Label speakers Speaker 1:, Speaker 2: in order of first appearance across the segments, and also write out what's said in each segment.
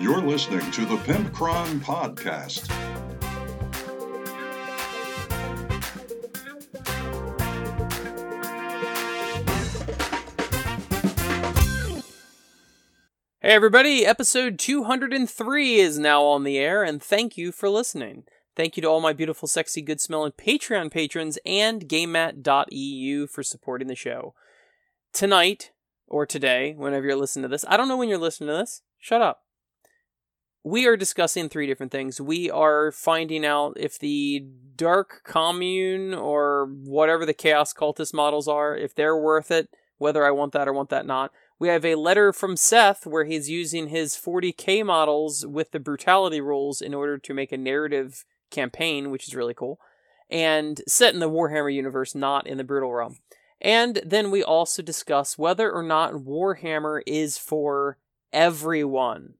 Speaker 1: You're listening to the Pimpcron Podcast.
Speaker 2: Hey everybody, episode 203 is now on the air, and thank you for listening. Thank you to all my beautiful, sexy, good smelling Patreon patrons and GameMat.eu for supporting the show. Tonight, or today, whenever you're listening to this, I don't know when you're listening to this, shut up. We are discussing three different things. We are finding out if the Dark Commune or whatever the Chaos Cultist models are, if they're worth it, whether I want that or want that not. We have a letter from Seth where he's using his 40k models with the brutality rules in order to make a narrative campaign, which is really cool, and set in the Warhammer universe, not in the Brutal realm. And then we also discuss whether or not Warhammer is for everyone.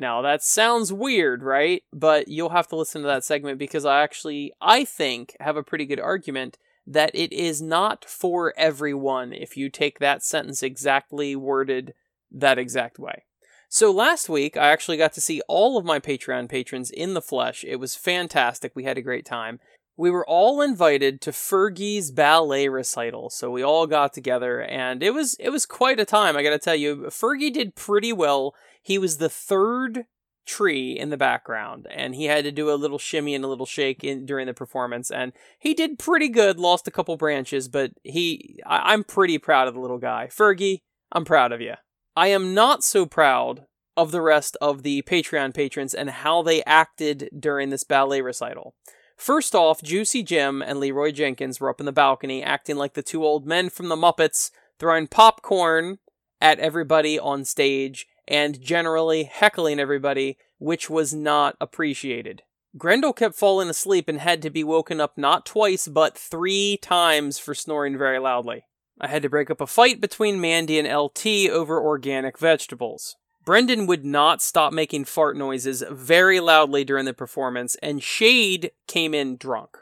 Speaker 2: Now that sounds weird, right? But you'll have to listen to that segment because I actually, I think, have a pretty good argument that it is not for everyone if you take that sentence exactly worded that exact way. So last week, I actually got to see all of my Patreon patrons in the flesh. It was fantastic. We had a great time. We were all invited to Fergie's ballet recital, so we all got together, and it was it was quite a time. I got to tell you, Fergie did pretty well. He was the third tree in the background, and he had to do a little shimmy and a little shake in during the performance, and he did pretty good. Lost a couple branches, but he I, I'm pretty proud of the little guy. Fergie, I'm proud of you. I am not so proud of the rest of the Patreon patrons and how they acted during this ballet recital. First off, Juicy Jim and Leroy Jenkins were up in the balcony acting like the two old men from the Muppets, throwing popcorn at everybody on stage and generally heckling everybody, which was not appreciated. Grendel kept falling asleep and had to be woken up not twice but three times for snoring very loudly. I had to break up a fight between Mandy and LT over organic vegetables. Brendan would not stop making fart noises very loudly during the performance, and Shade came in drunk.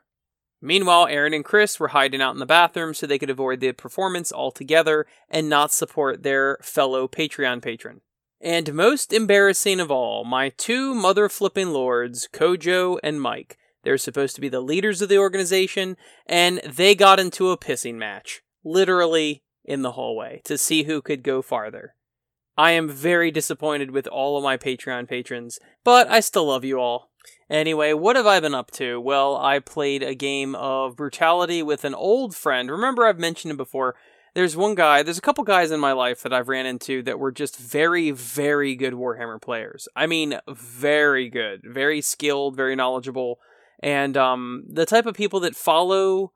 Speaker 2: Meanwhile, Aaron and Chris were hiding out in the bathroom so they could avoid the performance altogether and not support their fellow Patreon patron. And most embarrassing of all, my two mother flipping lords, Kojo and Mike. They're supposed to be the leaders of the organization, and they got into a pissing match literally in the hallway to see who could go farther. I am very disappointed with all of my Patreon patrons, but I still love you all. Anyway, what have I been up to? Well, I played a game of Brutality with an old friend. Remember, I've mentioned him before. There's one guy, there's a couple guys in my life that I've ran into that were just very, very good Warhammer players. I mean, very good, very skilled, very knowledgeable, and um, the type of people that follow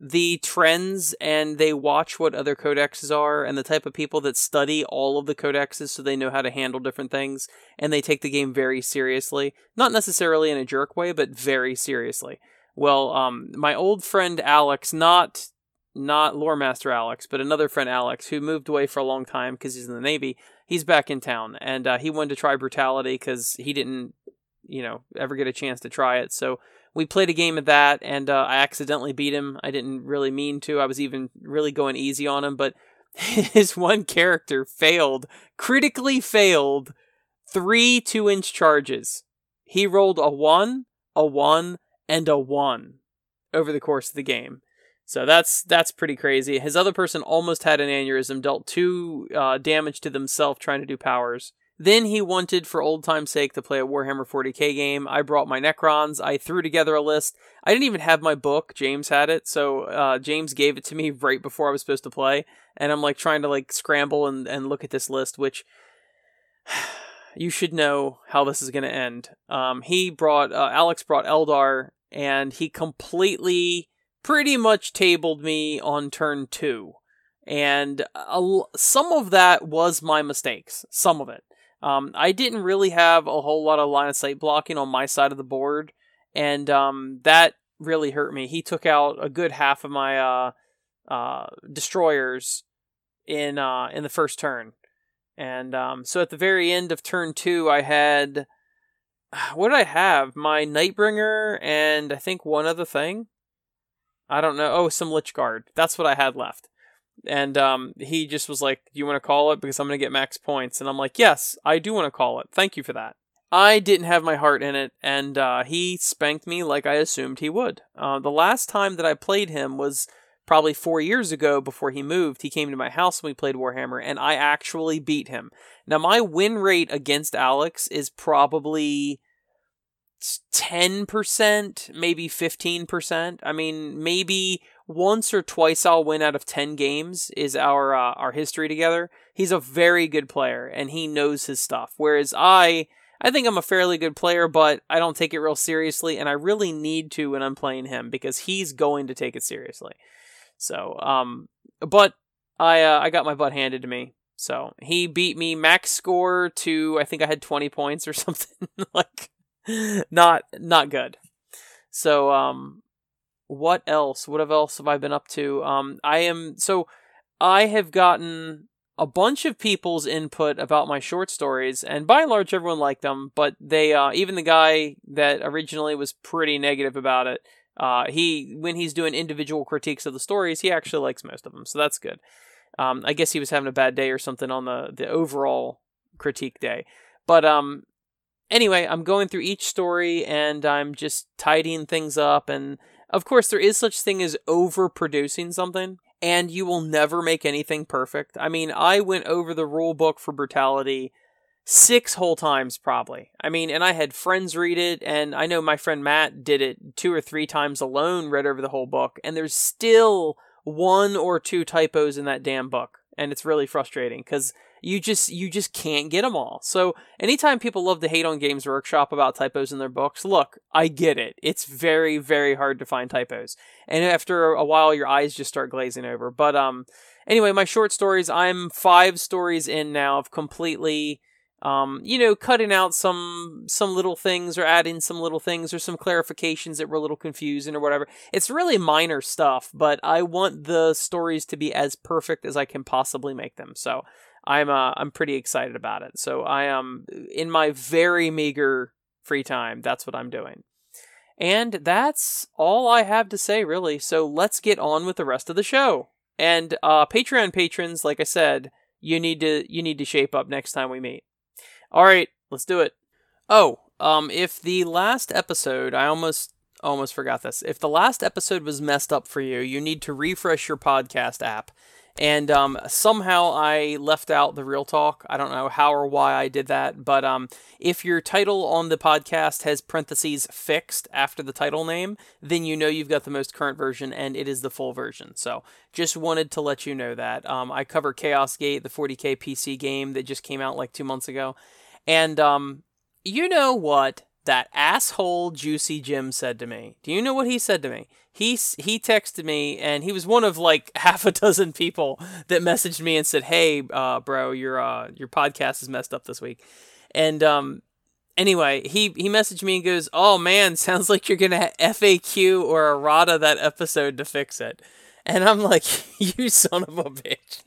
Speaker 2: the trends and they watch what other codexes are and the type of people that study all of the codexes so they know how to handle different things and they take the game very seriously. Not necessarily in a jerk way but very seriously. Well um my old friend alex not not lore master alex but another friend alex who moved away for a long time because he's in the navy he's back in town and uh, he wanted to try brutality because he didn't you know ever get a chance to try it so we played a game of that, and uh, I accidentally beat him. I didn't really mean to. I was even really going easy on him, but his one character failed, critically failed, three two inch charges. He rolled a one, a one, and a one over the course of the game. So that's that's pretty crazy. His other person almost had an aneurysm, dealt two uh, damage to themselves trying to do powers. Then he wanted, for old time's sake, to play a Warhammer 40k game. I brought my Necrons. I threw together a list. I didn't even have my book. James had it, so uh, James gave it to me right before I was supposed to play. And I'm like trying to like scramble and, and look at this list, which you should know how this is going to end. Um, he brought uh, Alex brought Eldar, and he completely, pretty much tabled me on turn two. And uh, some of that was my mistakes. Some of it. Um, I didn't really have a whole lot of line of sight blocking on my side of the board, and um, that really hurt me. He took out a good half of my uh, uh, destroyers in uh, in the first turn, and um, so at the very end of turn two, I had what did I have? My Nightbringer and I think one other thing. I don't know. Oh, some Lychguard. That's what I had left. And um, he just was like, "Do you want to call it because I'm going to get max points?" And I'm like, "Yes, I do want to call it. Thank you for that." I didn't have my heart in it, and uh, he spanked me like I assumed he would. Uh, the last time that I played him was probably four years ago before he moved. He came to my house when we played Warhammer, and I actually beat him. Now, my win rate against Alex is probably 10%, maybe 15%. I mean, maybe once or twice I'll win out of 10 games is our uh, our history together. He's a very good player and he knows his stuff. Whereas I I think I'm a fairly good player, but I don't take it real seriously and I really need to when I'm playing him because he's going to take it seriously. So, um but I uh, I got my butt handed to me. So, he beat me max score to I think I had 20 points or something like not not good. So um what else? What else have I been up to? Um I am so I have gotten a bunch of people's input about my short stories and by and large everyone liked them, but they uh even the guy that originally was pretty negative about it, uh he when he's doing individual critiques of the stories, he actually likes most of them. So that's good. Um I guess he was having a bad day or something on the the overall critique day. But um anyway, I'm going through each story and I'm just tidying things up. And of course, there is such thing as overproducing something, and you will never make anything perfect. I mean, I went over the rule book for brutality six whole times probably. I mean, and I had friends read it, and I know my friend Matt did it two or three times alone, read over the whole book, and there's still one or two typos in that damn book. And it's really frustrating because you just you just can't get them all. So anytime people love to hate on Games Workshop about typos in their books, look, I get it. It's very very hard to find typos, and after a while, your eyes just start glazing over. But um, anyway, my short stories. I'm five stories in now of completely. Um, you know, cutting out some some little things or adding some little things or some clarifications that were a little confusing or whatever. It's really minor stuff, but I want the stories to be as perfect as I can possibly make them. So I'm uh, I'm pretty excited about it. So I am in my very meager free time. That's what I'm doing. And that's all I have to say, really. So let's get on with the rest of the show. And uh, Patreon patrons, like I said, you need to you need to shape up next time we meet. All right, let's do it. Oh, um, if the last episode, I almost almost forgot this. If the last episode was messed up for you, you need to refresh your podcast app and um, somehow I left out the real talk. I don't know how or why I did that, but um, if your title on the podcast has parentheses fixed after the title name, then you know you've got the most current version and it is the full version. So just wanted to let you know that. Um, I cover Chaos Gate, the 40k PC game that just came out like two months ago. And um, you know what? that asshole Juicy Jim said to me. Do you know what he said to me? He he texted me, and he was one of like half a dozen people that messaged me and said, "Hey, uh, bro, your uh, your podcast is messed up this week." And um, anyway, he he messaged me and goes, "Oh man, sounds like you're gonna FAQ or errata that episode to fix it." And I'm like, "You son of a bitch."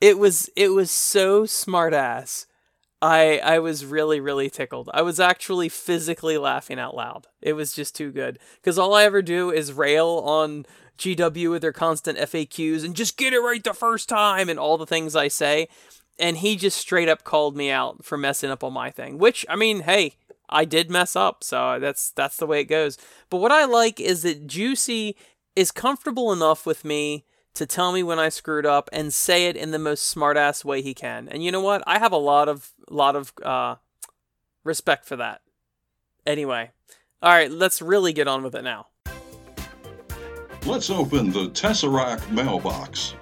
Speaker 2: it was it was so smart ass I I was really really tickled. I was actually physically laughing out loud. It was just too good because all I ever do is rail on GW with their constant FAQs and just get it right the first time and all the things I say. And he just straight up called me out for messing up on my thing, which I mean, hey, I did mess up, so that's that's the way it goes. But what I like is that Juicy is comfortable enough with me to tell me when I screwed up and say it in the most smartass way he can. And you know what? I have a lot of lot of uh, respect for that. Anyway, all right, let's really get on with it now.
Speaker 1: Let's open the Tesseract mailbox.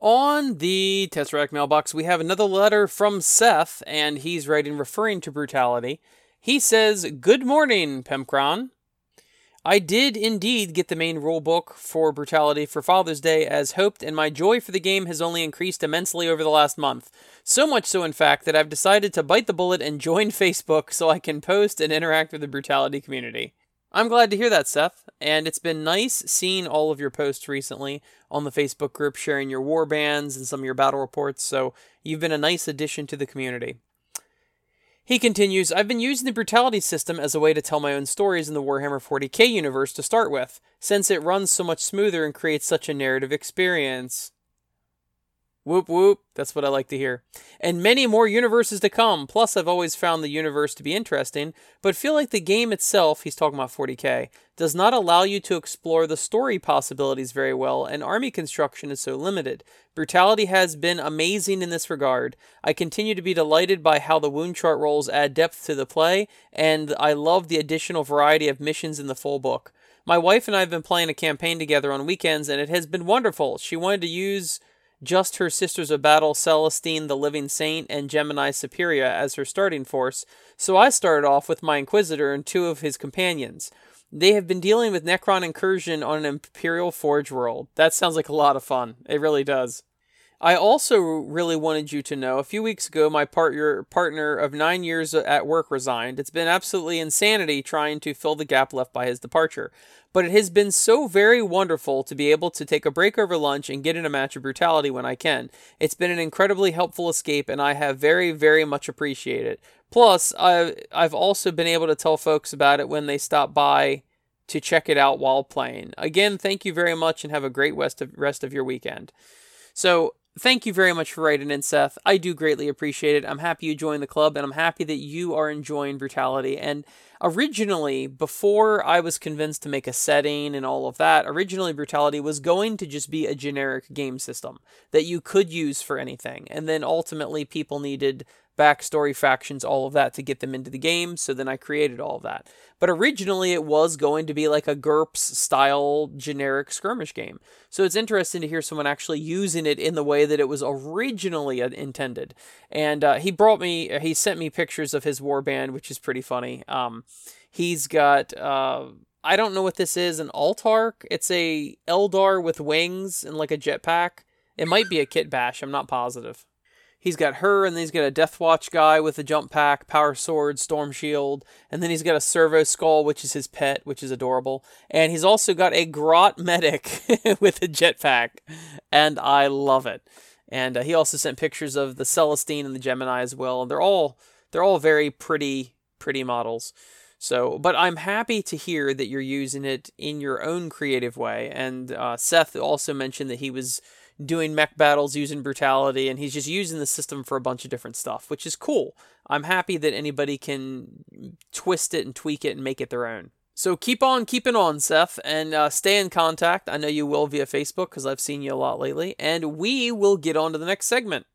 Speaker 2: On the Tesseract mailbox, we have another letter from Seth, and he's writing referring to brutality. He says, Good morning, Pimpcron. I did indeed get the main rulebook for Brutality for Father's Day as hoped, and my joy for the game has only increased immensely over the last month. So much so, in fact, that I've decided to bite the bullet and join Facebook so I can post and interact with the Brutality community. I'm glad to hear that, Seth, and it's been nice seeing all of your posts recently on the Facebook group sharing your war bands and some of your battle reports, so you've been a nice addition to the community. He continues, I've been using the brutality system as a way to tell my own stories in the Warhammer 40k universe to start with, since it runs so much smoother and creates such a narrative experience. Whoop whoop, that's what I like to hear. And many more universes to come. Plus, I've always found the universe to be interesting, but feel like the game itself, he's talking about 40k, does not allow you to explore the story possibilities very well, and army construction is so limited. Brutality has been amazing in this regard. I continue to be delighted by how the wound chart rolls add depth to the play, and I love the additional variety of missions in the full book. My wife and I have been playing a campaign together on weekends, and it has been wonderful. She wanted to use just her Sisters of Battle, Celestine the Living Saint, and Geminae Superia as her starting force, so I started off with my Inquisitor and two of his companions. They have been dealing with Necron incursion on an Imperial Forge world. That sounds like a lot of fun. It really does. I also really wanted you to know a few weeks ago, my partner, partner of nine years at work resigned. It's been absolutely insanity trying to fill the gap left by his departure. But it has been so very wonderful to be able to take a break over lunch and get in a match of brutality when I can. It's been an incredibly helpful escape, and I have very, very much appreciated it. Plus, I've, I've also been able to tell folks about it when they stop by to check it out while playing. Again, thank you very much and have a great rest of, rest of your weekend. So, thank you very much for writing in, Seth. I do greatly appreciate it. I'm happy you joined the club, and I'm happy that you are enjoying Brutality. And originally, before I was convinced to make a setting and all of that, originally Brutality was going to just be a generic game system that you could use for anything. And then ultimately, people needed backstory, factions, all of that to get them into the game. So then I created all of that. But originally it was going to be like a GURPS style generic skirmish game. So it's interesting to hear someone actually using it in the way that it was originally intended. And uh, he brought me, he sent me pictures of his warband, which is pretty funny. Um, he's got. Uh, I don't know what this is, an Autarch. It's a Eldar with wings and like a jetpack. It might be a kit bash, I'm not positive. He's got her, and then he's got a Death Watch guy with a jump pack, power sword, storm shield, and then he's got a servo skull, which is his pet, which is adorable. And he's also got a grot medic with a jetpack, and I love it. And uh, he also sent pictures of the Celestine and the Geminae as well. And they're all they're all very pretty pretty models. So, but I'm happy to hear that you're using it in your own creative way. And uh, Seth also mentioned that he was doing mech battles using brutality, and he's just using the system for a bunch of different stuff, which is cool. I'm happy that anybody can twist it and tweak it and make it their own. So keep on keeping on, Seth, and uh, stay in contact. I know you will via Facebook because I've seen you a lot lately, and we will get on to the next segment.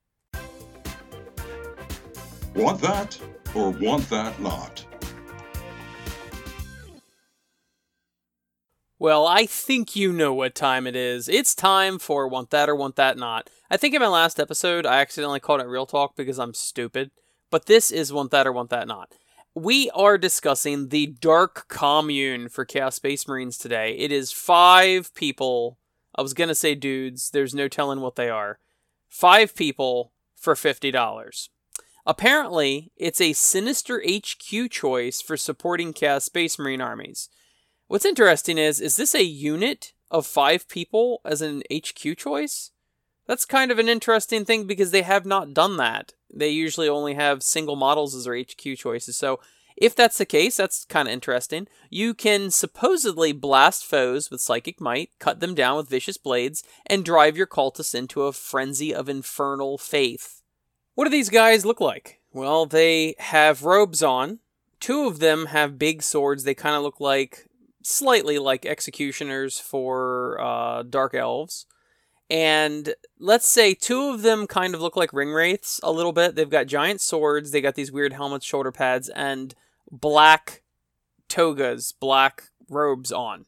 Speaker 1: Want that or want that not?
Speaker 2: Well, I think you know what time it is. It's time for Want That or Want That Not. I think in my last episode, I accidentally called it Real Talk because I'm stupid. But this is Want That or Want That Not. We are discussing the Dark Commune for Chaos Space Marines today. It is five people. I was going to say dudes. There's no telling what they are. Five people for $50. Apparently, it's a sinister HQ choice for supporting Chaos Space Marine armies. What's interesting is, is this a unit of five people as an HQ choice? That's kind of an interesting thing because they have not done that. They usually only have single models as their HQ choices. So if that's the case, that's kind of interesting. You can supposedly blast foes with psychic might, cut them down with vicious blades, and drive your cultists into a frenzy of infernal faith. What do these guys look like? Well, they have robes on. Two of them have big swords. They kind of look like slightly like executioners for uh, dark elves. And let's say two of them kind of look like ring wraiths a little bit. They've got giant swords, they got these weird helmets, shoulder pads, and black togas, black robes on.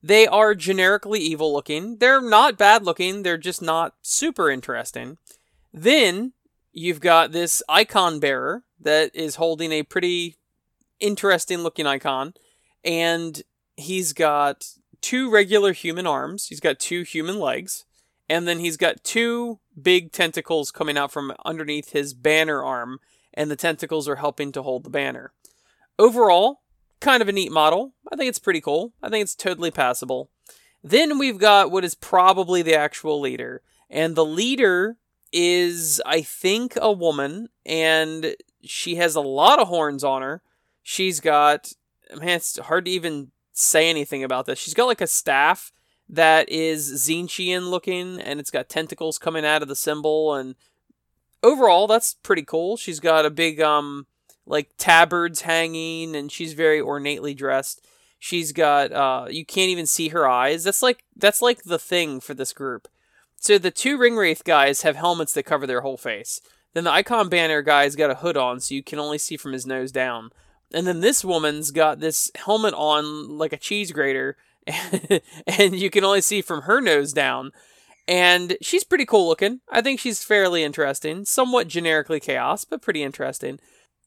Speaker 2: They are generically evil looking. They're not bad looking, they're just not super interesting. Then you've got this icon bearer that is holding a pretty interesting looking icon. And he's got two regular human arms, he's got two human legs, and then he's got two big tentacles coming out from underneath his banner arm, and the tentacles are helping to hold the banner. Overall, kind of a neat model. I think it's pretty cool. I think it's totally passable. Then we've got what is probably the actual leader, and the leader is, I think, a woman, and she has a lot of horns on her. She's got man, it's hard to even say anything about this. She's got like a staff that is Tzeentchian looking, and it's got tentacles coming out of the symbol. And overall, that's pretty cool. She's got a big um like tabards hanging, and she's very ornately dressed. She's got uh you can't even see her eyes. That's like that's like the thing for this group. So the two Ringwraith guys have helmets that cover their whole face. Then the Icon Banner guy's got a hood on, so you can only see from his nose down. And then this woman's got this helmet on like a cheese grater, and you can only see from her nose down. And she's pretty cool looking. I think she's fairly interesting. Somewhat generically chaos, but pretty interesting.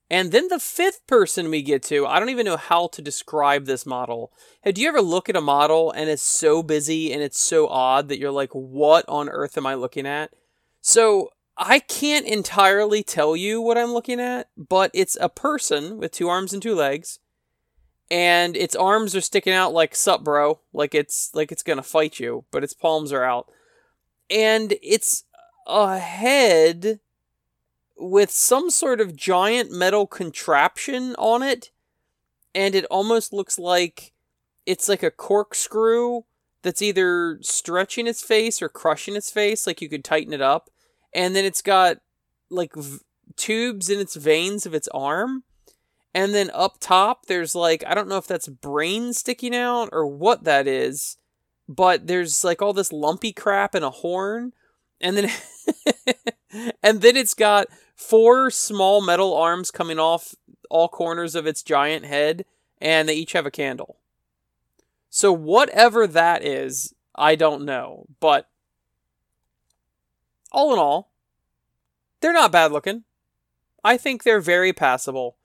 Speaker 2: And then the fifth person we get to, I don't even know how to describe this model. Hey, do you ever look at a model and it's so busy and it's so odd that you're like, what on earth am I looking at? So I can't entirely tell you what I'm looking at, but it's a person with two arms and two legs, and its arms are sticking out like sup bro, like it's like it's gonna fight you, but its palms are out. And it's a head with some sort of giant metal contraption on it, and it almost looks like it's like a corkscrew that's either stretching its face or crushing its face, like you could tighten it up and then it's got like v- tubes in its veins of its arm. And then up top, there's like, I don't know if that's brain sticking out or what that is, but there's like all this lumpy crap and a horn. And then, and then it's got four small metal arms coming off all corners of its giant head, and they each have a candle. So, whatever that is, I don't know. But all in all, they're not bad looking. I think they're very passable.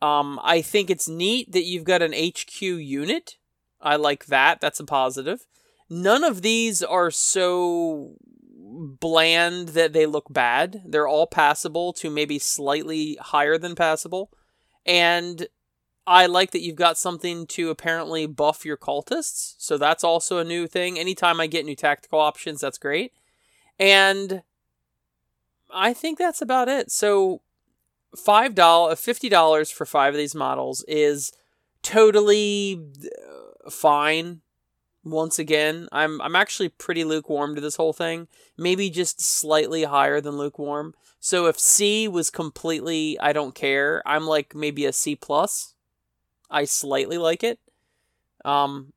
Speaker 2: Um, I think it's neat that you've got an HQ unit. I like that. That's a positive. None of these are so bland that they look bad. They're all passable to maybe slightly higher than passable. And I like that you've got something to apparently buff your cultists. So that's also a new thing. Anytime I get new tactical options, that's great. And I think that's about it. So five dollar, uh, fifty dollars for five of these models is totally uh, fine. Once again, I'm I'm actually pretty lukewarm to this whole thing. Maybe just slightly higher than lukewarm. So if C was completely I don't care, I'm like maybe a C plus. I slightly like it. Um,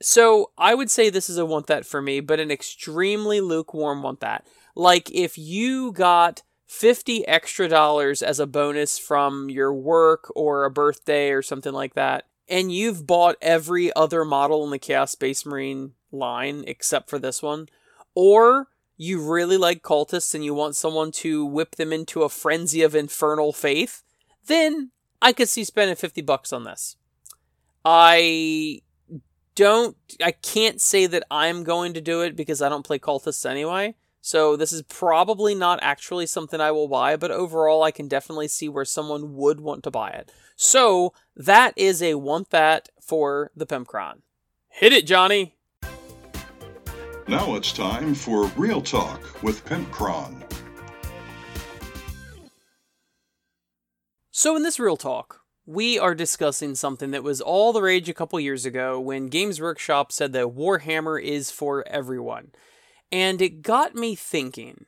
Speaker 2: so I would say this is a want that for me, but an extremely lukewarm want that. Like if you got 50 extra dollars as a bonus from your work or a birthday or something like that, and you've bought every other model in the Chaos Space Marine line except for this one, or you really like cultists and you want someone to whip them into a frenzy of infernal faith, then I could see spending 50 bucks on this. I don't I can't say that I'm going to do it because I don't play cultists anyway. So this is probably not actually something I will buy, but overall I can definitely see where someone would want to buy it. So that is a want that for the Pimpcron. Hit it, Johnny!
Speaker 1: Now it's time for Real Talk with Pimpcron.
Speaker 2: So in this Real Talk, we are discussing something that was all the rage a couple years ago when Games Workshop said that Warhammer is for everyone. And it got me thinking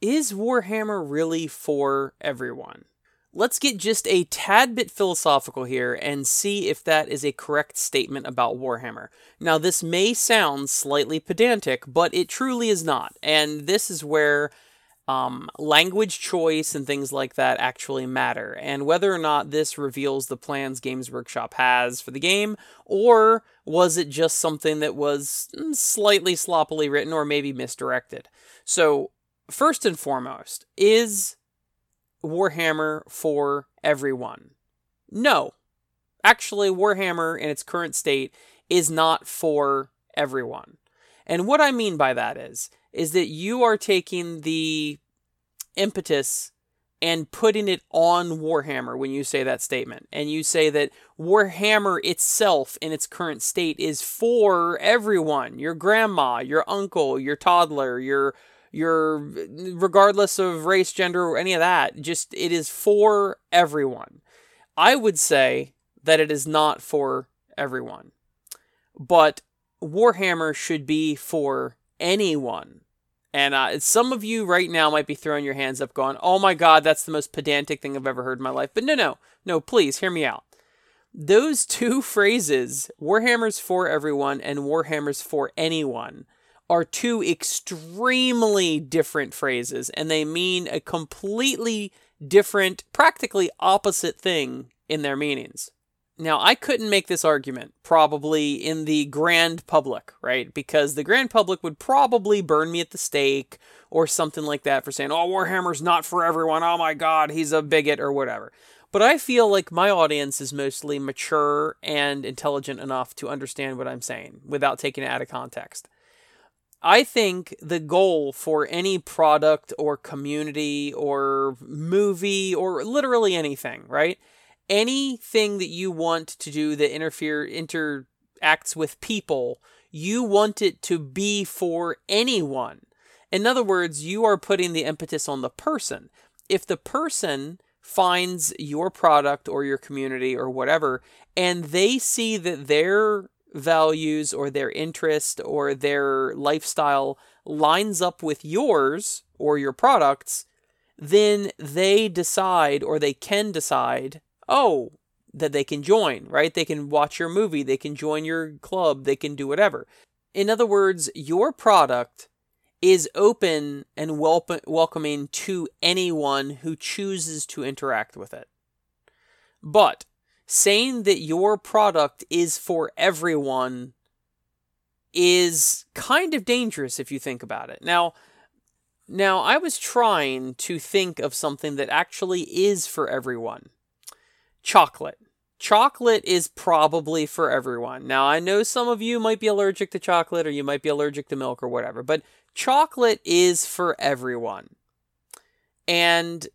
Speaker 2: is Warhammer really for everyone? Let's get just a tad bit philosophical here and see if that is a correct statement about Warhammer. Now, this may sound slightly pedantic, but it truly is not. And this is where um, language choice and things like that actually matter, and whether or not this reveals the plans Games Workshop has for the game, or was it just something that was mm, slightly sloppily written or maybe misdirected? So, first and foremost, is Warhammer for everyone? No. Actually, Warhammer in its current state is not for everyone. And what I mean by that is, is that you are taking the impetus and putting it on Warhammer when you say that statement. And you say that Warhammer itself in its current state is for everyone your grandma, your uncle, your toddler, your your regardless of race, gender, or any of that. Just it is for everyone. I would say that it is not for everyone. But Warhammer should be for anyone. And uh, some of you right now might be throwing your hands up, going, oh my God, that's the most pedantic thing I've ever heard in my life. But no, no, no, please hear me out. Those two phrases, Warhammer's for everyone and Warhammer's for anyone, are two extremely different phrases, and they mean a completely different, practically opposite thing in their meanings. Now, I couldn't make this argument probably in the grand public, right? Because the grand public would probably burn me at the stake or something like that for saying, oh, Warhammer's not for everyone. Oh my God, he's a bigot or whatever. But I feel like my audience is mostly mature and intelligent enough to understand what I'm saying without taking it out of context. I think the goal for any product or community or movie or literally anything, right? Anything that you want to do that interfere interacts with people, you want it to be for anyone. In other words, you are putting the impetus on the person. If the person finds your product or your community or whatever, and they see that their values or their interest or their lifestyle lines up with yours or your products, then they decide or they can decide oh, that they can join, right? They can watch your movie, they can join your club, they can do whatever. In other words, your product is open and wel- welcoming to anyone who chooses to interact with it. But saying that your product is for everyone is kind of dangerous if you think about it. Now, now I was trying to think of something that actually is for everyone chocolate. Chocolate is probably for everyone. Now, I know some of you might be allergic to chocolate or you might be allergic to milk or whatever, but chocolate is for everyone. And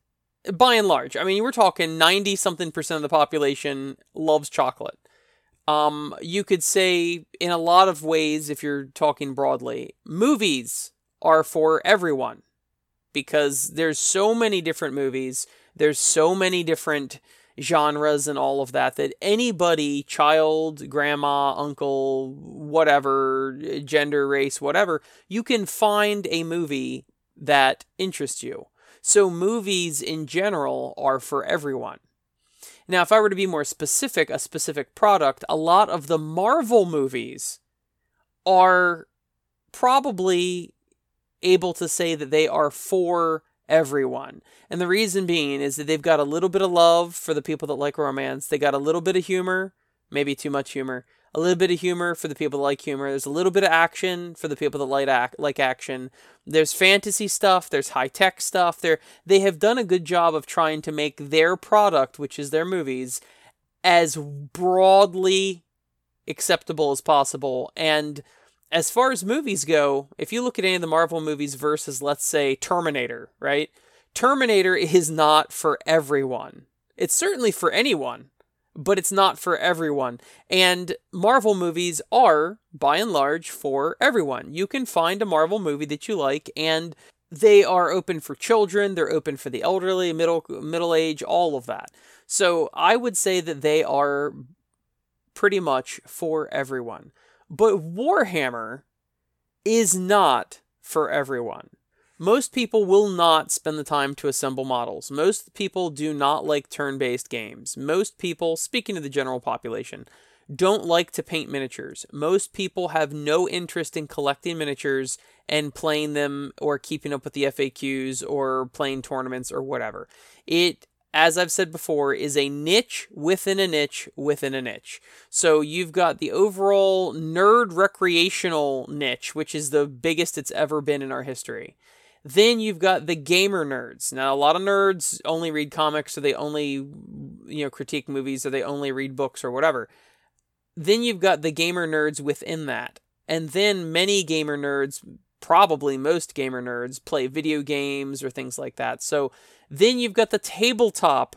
Speaker 2: by and large, I mean, we're talking 90 something percent of the population loves chocolate. Um, you could say, in a lot of ways, if you're talking broadly, movies are for everyone because there's so many different movies, there's so many different genres and all of that that anybody, child, grandma, uncle, whatever, gender, race, whatever, you can find a movie that interests you. So movies in general are for everyone. Now, if I were to be more specific, a specific product, a lot of the Marvel movies are probably able to say that they are for everyone. And the reason being is that they've got a little bit of love for the people that like romance. They got a little bit of humor, maybe too much humor. A little bit of humor for the people that like humor. There's a little bit of action for the people that like ac- like action. There's fantasy stuff. There's high tech stuff. They they have done a good job of trying to make their product, which is their movies, as broadly acceptable as possible. And as far as movies go, if you look at any of the Marvel movies versus, let's say, Terminator, right? Terminator is not for everyone. It's certainly for anyone, but it's not for everyone. And Marvel movies are, by and large, for everyone. You can find a Marvel movie that you like, and they are open for children, they're open for the elderly, middle middle age, all of that. So I would say that they are pretty much for everyone. But Warhammer is not for everyone. Most people will not spend the time to assemble models. Most people do not like turn based games. Most people, speaking to the general population, don't like to paint miniatures. Most people have no interest in collecting miniatures and playing them or keeping up with the FAQs or playing tournaments or whatever. It as I've said before, is a niche within a niche within a niche. So you've got the overall nerd recreational niche, which is the biggest it's ever been in our history. Then you've got the gamer nerds. Now a lot of nerds only read comics or they only you know critique movies or they only read books or whatever. Then you've got the gamer nerds within that. And then many gamer nerds, probably most gamer nerds play video games or things like that. So then you've got the tabletop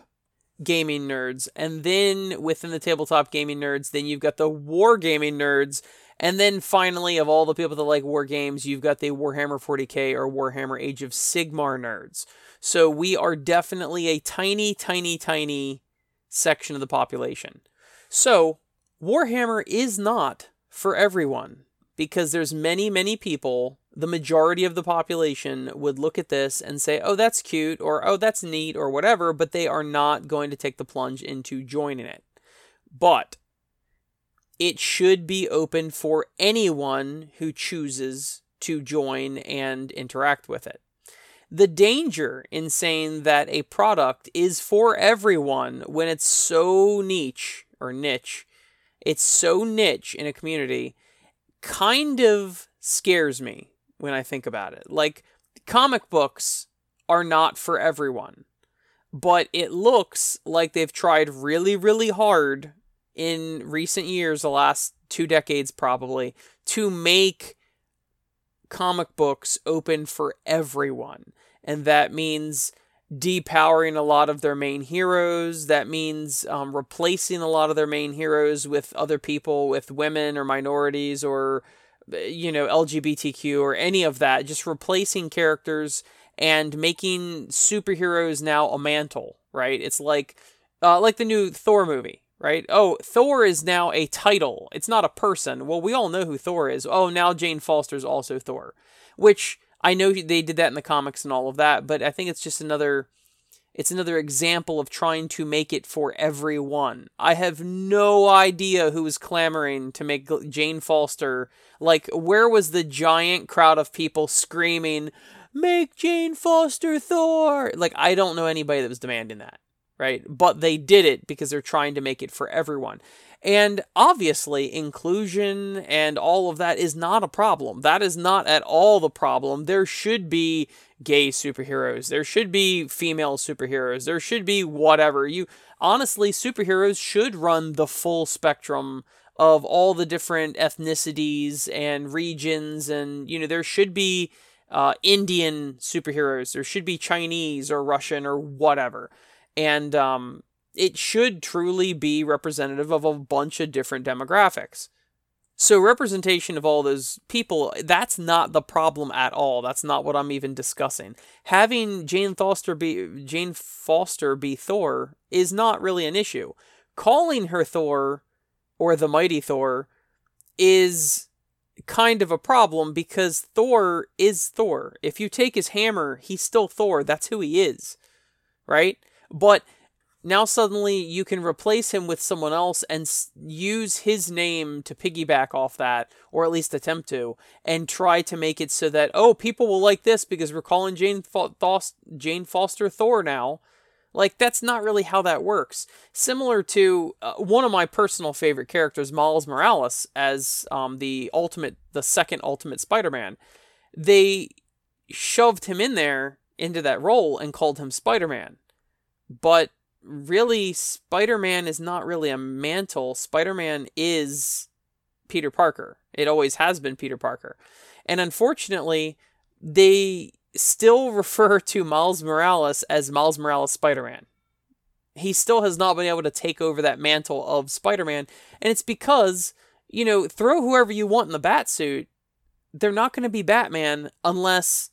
Speaker 2: gaming nerds, and then within the tabletop gaming nerds, then you've got the war gaming nerds, And then finally, of all the people that like war games, you've got the Warhammer 40k or Warhammer Age of Sigmar nerds. So we are definitely a tiny, tiny, tiny section of the population. So Warhammer is not for everyone because there's many, many people, the majority of the population would look at this and say, oh, that's cute, or oh, that's neat, or whatever, but they are not going to take the plunge into joining it. But it should be open for anyone who chooses to join and interact with it. The danger in saying that a product is for everyone when it's so niche or niche, it's so niche in a community kind of scares me when I think about it. Like, comic books are not for everyone, but it looks like they've tried really, really hard in recent years, the last two decades probably, to make comic books open for everyone. And that means depowering a lot of their main heroes. That means um, replacing a lot of their main heroes with other people, with women or minorities or, you know, LGBTQ or any of that. Just replacing characters and making superheroes now a mantle, right? It's like, uh, like the new Thor movie, right? Oh, Thor is now a title. It's not a person. Well, we all know who Thor is. Oh, now Jane Foster's also Thor, which I know they did that in the comics and all of that, but I think it's just another it's another example of trying to make it for everyone. I have no idea who was clamoring to make Jane Foster like where was the giant crowd of people screaming make Jane Foster Thor? Like I don't know anybody that was demanding that, right? But they did it because they're trying to make it for everyone. And obviously, inclusion and all of that is not a problem. That is not at all the problem. There should be gay superheroes. There should be female superheroes. There should be whatever. You honestly, superheroes should run the full spectrum of all the different ethnicities and regions and you know there should be uh, Indian superheroes. There should be Chinese or Russian or whatever. And um, it should truly be representative of a bunch of different demographics. So representation of all those people, that's not the problem at all. That's not what I'm even discussing. Having Jane Foster be Jane Foster be Thor is not really an issue. Calling her Thor or the mighty Thor is kind of a problem because Thor is Thor. If you take his hammer, he's still Thor. That's who he is. Right? But now suddenly you can replace him with someone else and s- use his name to piggyback off that or at least attempt to and try to make it so that oh people will like this because we're calling Jane Thos- Jane Foster Thor now. Like that's not really how that works. Similar to uh, one of my personal favorite characters Miles Morales as um, the ultimate the second ultimate Spider-Man. They shoved him in there into that role and called him Spider-Man. But really Spider-Man is not really a mantle. Spider-Man is Peter Parker. It always has been Peter Parker. And unfortunately, they still refer to Miles Morales as Miles Morales Spider-Man. He still has not been able to take over that mantle of Spider-Man, and it's because, you know, throw whoever you want in the bat suit, they're not going to be Batman unless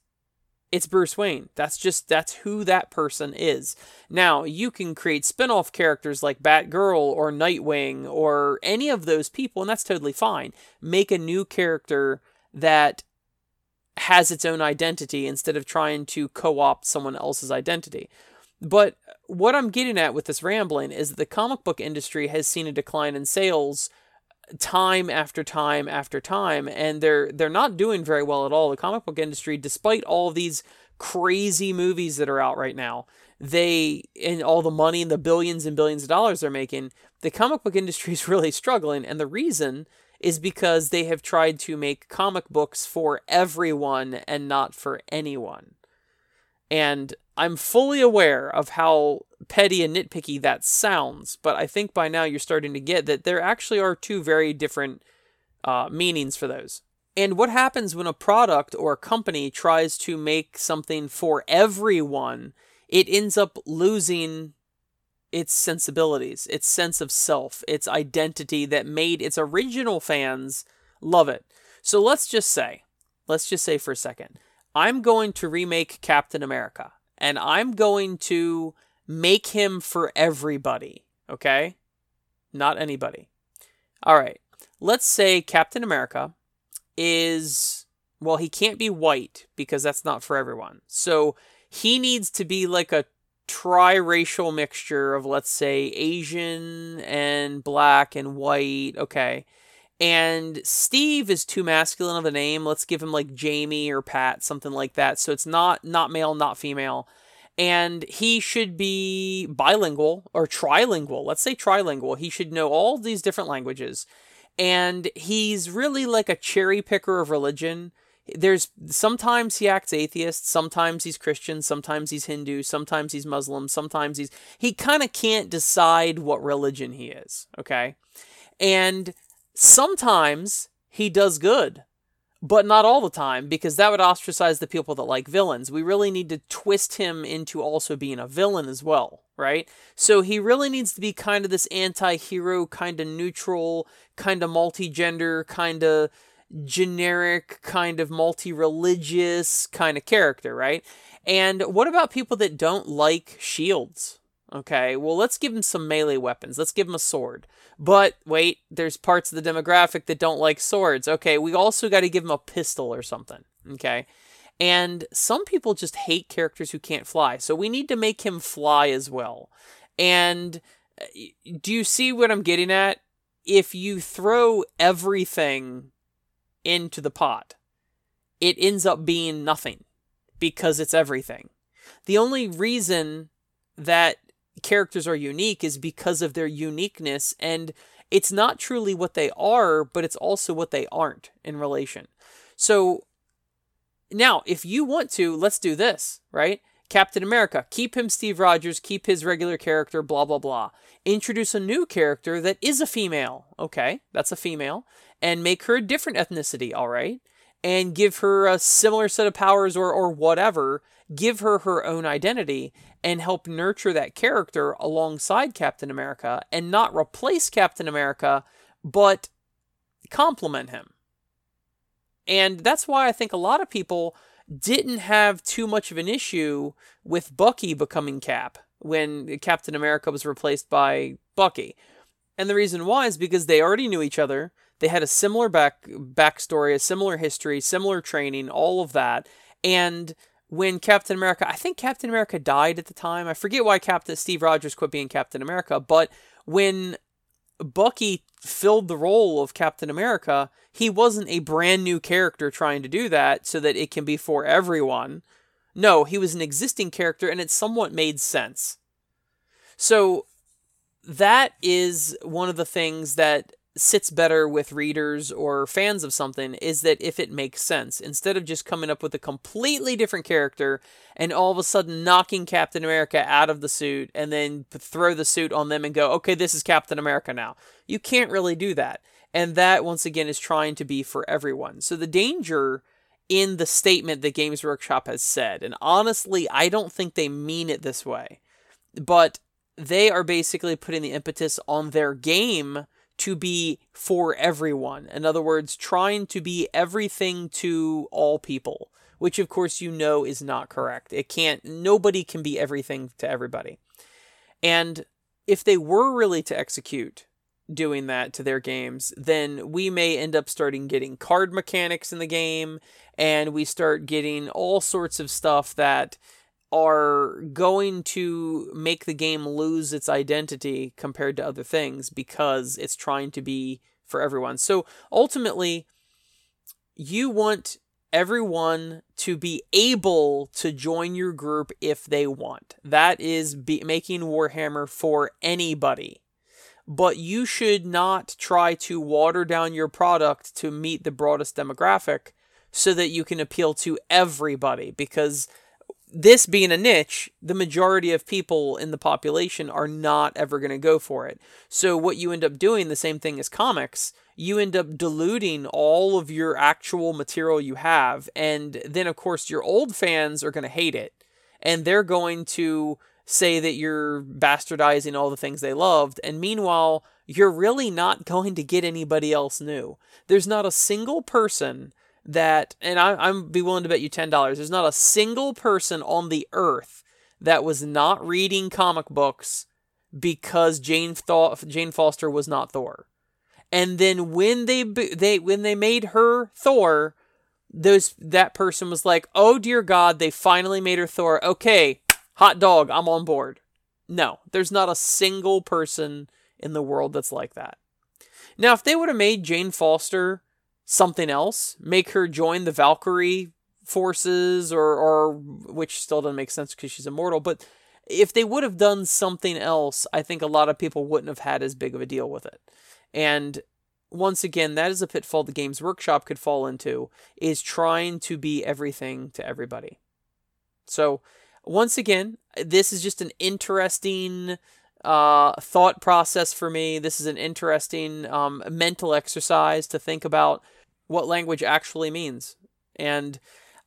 Speaker 2: it's Bruce Wayne. That's just that's who that person is. Now, you can create spin-off characters like Batgirl or Nightwing or any of those people and that's totally fine. Make a new character that has its own identity instead of trying to co-opt someone else's identity. But what I'm getting at with this rambling is that the comic book industry has seen a decline in sales time after time after time and they're they're not doing very well at all. The comic book industry despite all these crazy movies that are out right now they and all the money and the billions and billions of dollars they're making the comic book industry is really struggling. And the reason is because they have tried to make comic books for everyone and not for anyone. And I'm fully aware of how petty and nitpicky that sounds, but I think by now you're starting to get that there actually are two very different uh, meanings for those. And what happens when a product or a company tries to make something for everyone, it ends up losing its sensibilities, its sense of self, its identity that made its original fans Love it. So let's just say, let's just say for a second, I'm going to remake Captain America and I'm going to make him for everybody, okay? Not anybody. All right. Let's say Captain America is, well, he can't be white because that's not for everyone. So he needs to be like a triracial mixture of, let's say, Asian and black and white. Okay. And Steve is too masculine of a name. Let's give him like Jamie or Pat, something like that. So it's not not male, not female. And he should be bilingual or trilingual. Let's say trilingual. He should know all these different languages. And he's really like a cherry picker of religion. There's sometimes he acts atheist, sometimes he's Christian, sometimes he's Hindu, sometimes he's Muslim, sometimes he's he kind of can't decide what religion he is, okay? And Sometimes he does good, but not all the time because that would ostracize the people that like villains. We really need to twist him into also being a villain as well, right? So he really needs to be kind of this anti hero, kind of neutral, kind of multi gender, kind of generic, kind of multi religious kind of character, right? And what about people that don't like shields? Okay, well, let's give him some melee weapons. Let's give him a sword. But wait, there's parts of the demographic that don't like swords. Okay, we also got to give him a pistol or something. Okay, and some people just hate characters who can't fly. So we need to make him fly as well. And uh, do you see what I'm getting at? If you throw everything into the pot, it ends up being nothing because it's everything. The only reason that characters are unique is because of their uniqueness and it's not truly what they are, but it's also what they aren't in relation. So now, if you want to, let's do this, right? Captain America, keep him Steve Rogers, keep his regular character, blah, blah, blah. Introduce a new character that is a female. Okay, that's a female. And make her a different ethnicity, all right? And give her a similar set of powers or, or whatever. Give her her own identity and help nurture that character alongside Captain America and not replace Captain America, but complement him. And that's why I think a lot of people didn't have too much of an issue with Bucky becoming Cap when Captain America was replaced by Bucky. And the reason why is because they already knew each other. They had a similar back backstory, a similar history, similar training, all of that. And when Captain America, I think Captain America died at the time. I forget why Captain Steve Rogers quit being Captain America, but when Bucky filled the role of Captain America, he wasn't a brand new character trying to do that so that it can be for everyone. No, he was an existing character and it somewhat made sense. So that is one of the things that sits better with readers or fans of something is that if it makes sense, instead of just coming up with a completely different character and all of a sudden knocking Captain America out of the suit and then throw the suit on them and go, okay, this is Captain America now. You can't really do that. And that, once again, is trying to be for everyone. So the danger in the statement that Games Workshop has said, and honestly, I don't think they mean it this way, but they are basically putting the impetus on their game to be for everyone. In other words, trying to be everything to all people, which of course you know is not correct. It can't, nobody can be everything to everybody. And if they were really to execute doing that to their games, then we may end up starting getting card mechanics in the game and we start getting all sorts of stuff that are going to make the game lose its identity compared to other things because it's trying to be for everyone. So ultimately, you want everyone to be able to join your group if they want. That is be- making Warhammer for anybody. But you should not try to water down your product to meet the broadest demographic so that you can appeal to everybody because this being a niche, the majority of people in the population are not ever going to go for it. So, what you end up doing, the same thing as comics, you end up diluting all of your actual material you have. And then, of course, your old fans are going to hate it. And they're going to say that you're bastardizing all the things they loved. And meanwhile, you're really not going to get anybody else new. There's not a single person that, and I, I'm be willing to bet you ten dollars. There's not a single person on the earth that was not reading comic books because Jane thought Jane Foster was not Thor. And then when they they when they made her Thor, those that person was like, "Oh dear God, they finally made her Thor. Okay, hot dog, I'm on board." No, there's not a single person in the world that's like that. Now, if they would have made Jane Foster something else, make her join the Valkyrie forces, or or which still doesn't make sense because she's immortal, but if they would have done something else, I think a lot of people wouldn't have had as big of a deal with it. And once again, that is a pitfall the Games Workshop could fall into, is trying to be everything to everybody. So, once again, this is just an interesting uh, thought process for me. This is an interesting um, mental exercise to think about what language actually means. And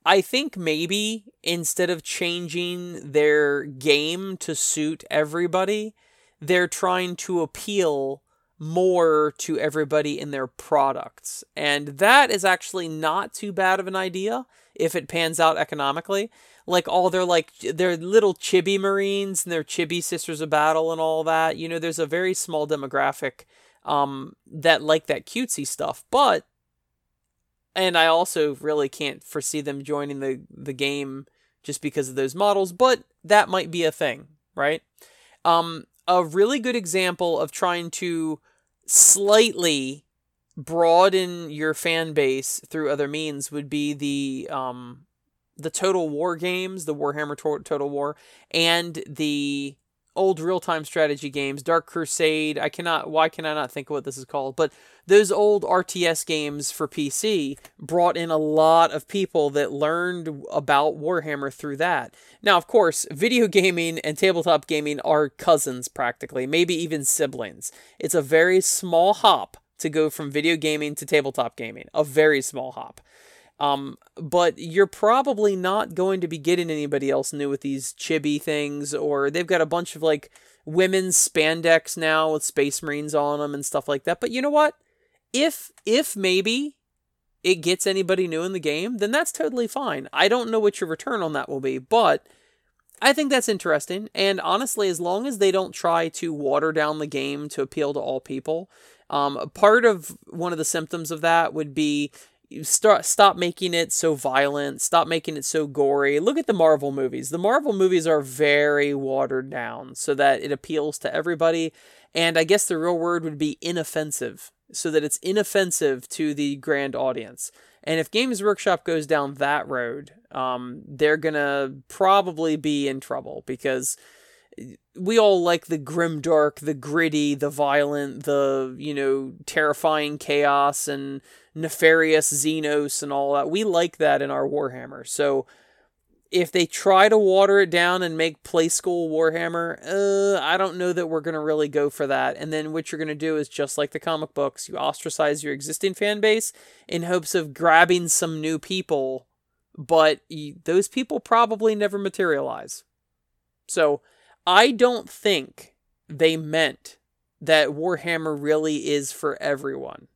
Speaker 2: I think maybe instead of changing their game to suit everybody, they're trying to appeal more to everybody in their products. And that is actually not too bad of an idea if it pans out economically. Like all their like their little chibi marines and their chibi sisters of battle and all that. You know, there's a very small demographic um that like that cutesy stuff. But and I also really can't foresee them joining the the game just because of those models, but that might be a thing, right? Um a really good example of trying to slightly broaden your fan base through other means would be the um the Total War games, the Warhammer Total War, and the old real-time strategy games, Dark Crusade. I cannot why can I not think of what this is called? But those old RTS games for PC brought in a lot of people that learned about Warhammer through that. Now, of course, video gaming and tabletop gaming are cousins practically, maybe even siblings. It's a very small hop to go from video gaming to tabletop gaming, a very small hop. Um, but you're probably not going to be getting anybody else new with these chibi things, or they've got a bunch of like women's spandex now with space marines on them and stuff like that. But you know what? If if maybe it gets anybody new in the game, then that's totally fine. I don't know what your return on that will be, but I think that's interesting. And honestly, as long as they don't try to water down the game to appeal to all people, um, part of one of the symptoms of that would be start stop making it so violent stop making it so gory look at the marvel movies the marvel movies are very watered down so that it appeals to everybody and i guess the real word would be inoffensive so that it's inoffensive to the grand audience and if games workshop goes down that road um, they're gonna probably be in trouble because we all like the grim dark the gritty the violent the you know terrifying chaos and nefarious Xenos and all that. We like that in our Warhammer. So if they try to water it down and make play school Warhammer, uh, I don't know that we're going to really go for that. And then what you're going to do is just like the comic books, you ostracize your existing fan base in hopes of grabbing some new people, but those people probably never materialize. So I don't think they meant that Warhammer really is for everyone.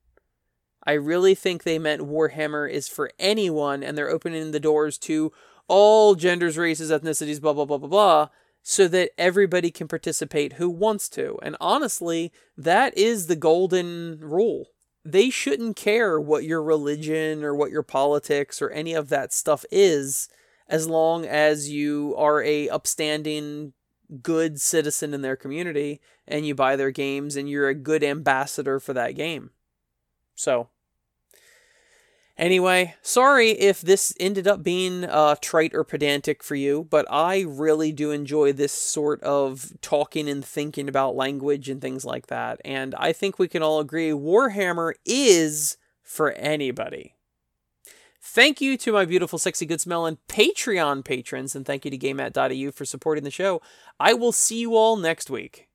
Speaker 2: I really think they meant Warhammer is for anyone and they're opening the doors to all genders, races, ethnicities, blah, blah, blah, blah, blah, so that everybody can participate who wants to. And honestly, that is the golden rule. They shouldn't care what your religion or what your politics or any of that stuff is as long as you are a upstanding good citizen in their community and you buy their games and you're a good ambassador for that game. So, Anyway, sorry if this ended up being uh, trite or pedantic for you, but I really do enjoy this sort of talking and thinking about language and things like that. And I think we can all agree Warhammer is for anybody. Thank you to my beautiful, sexy, good smelling Patreon patrons, and thank you to GameMat.eu for supporting the show. I will see you all next week.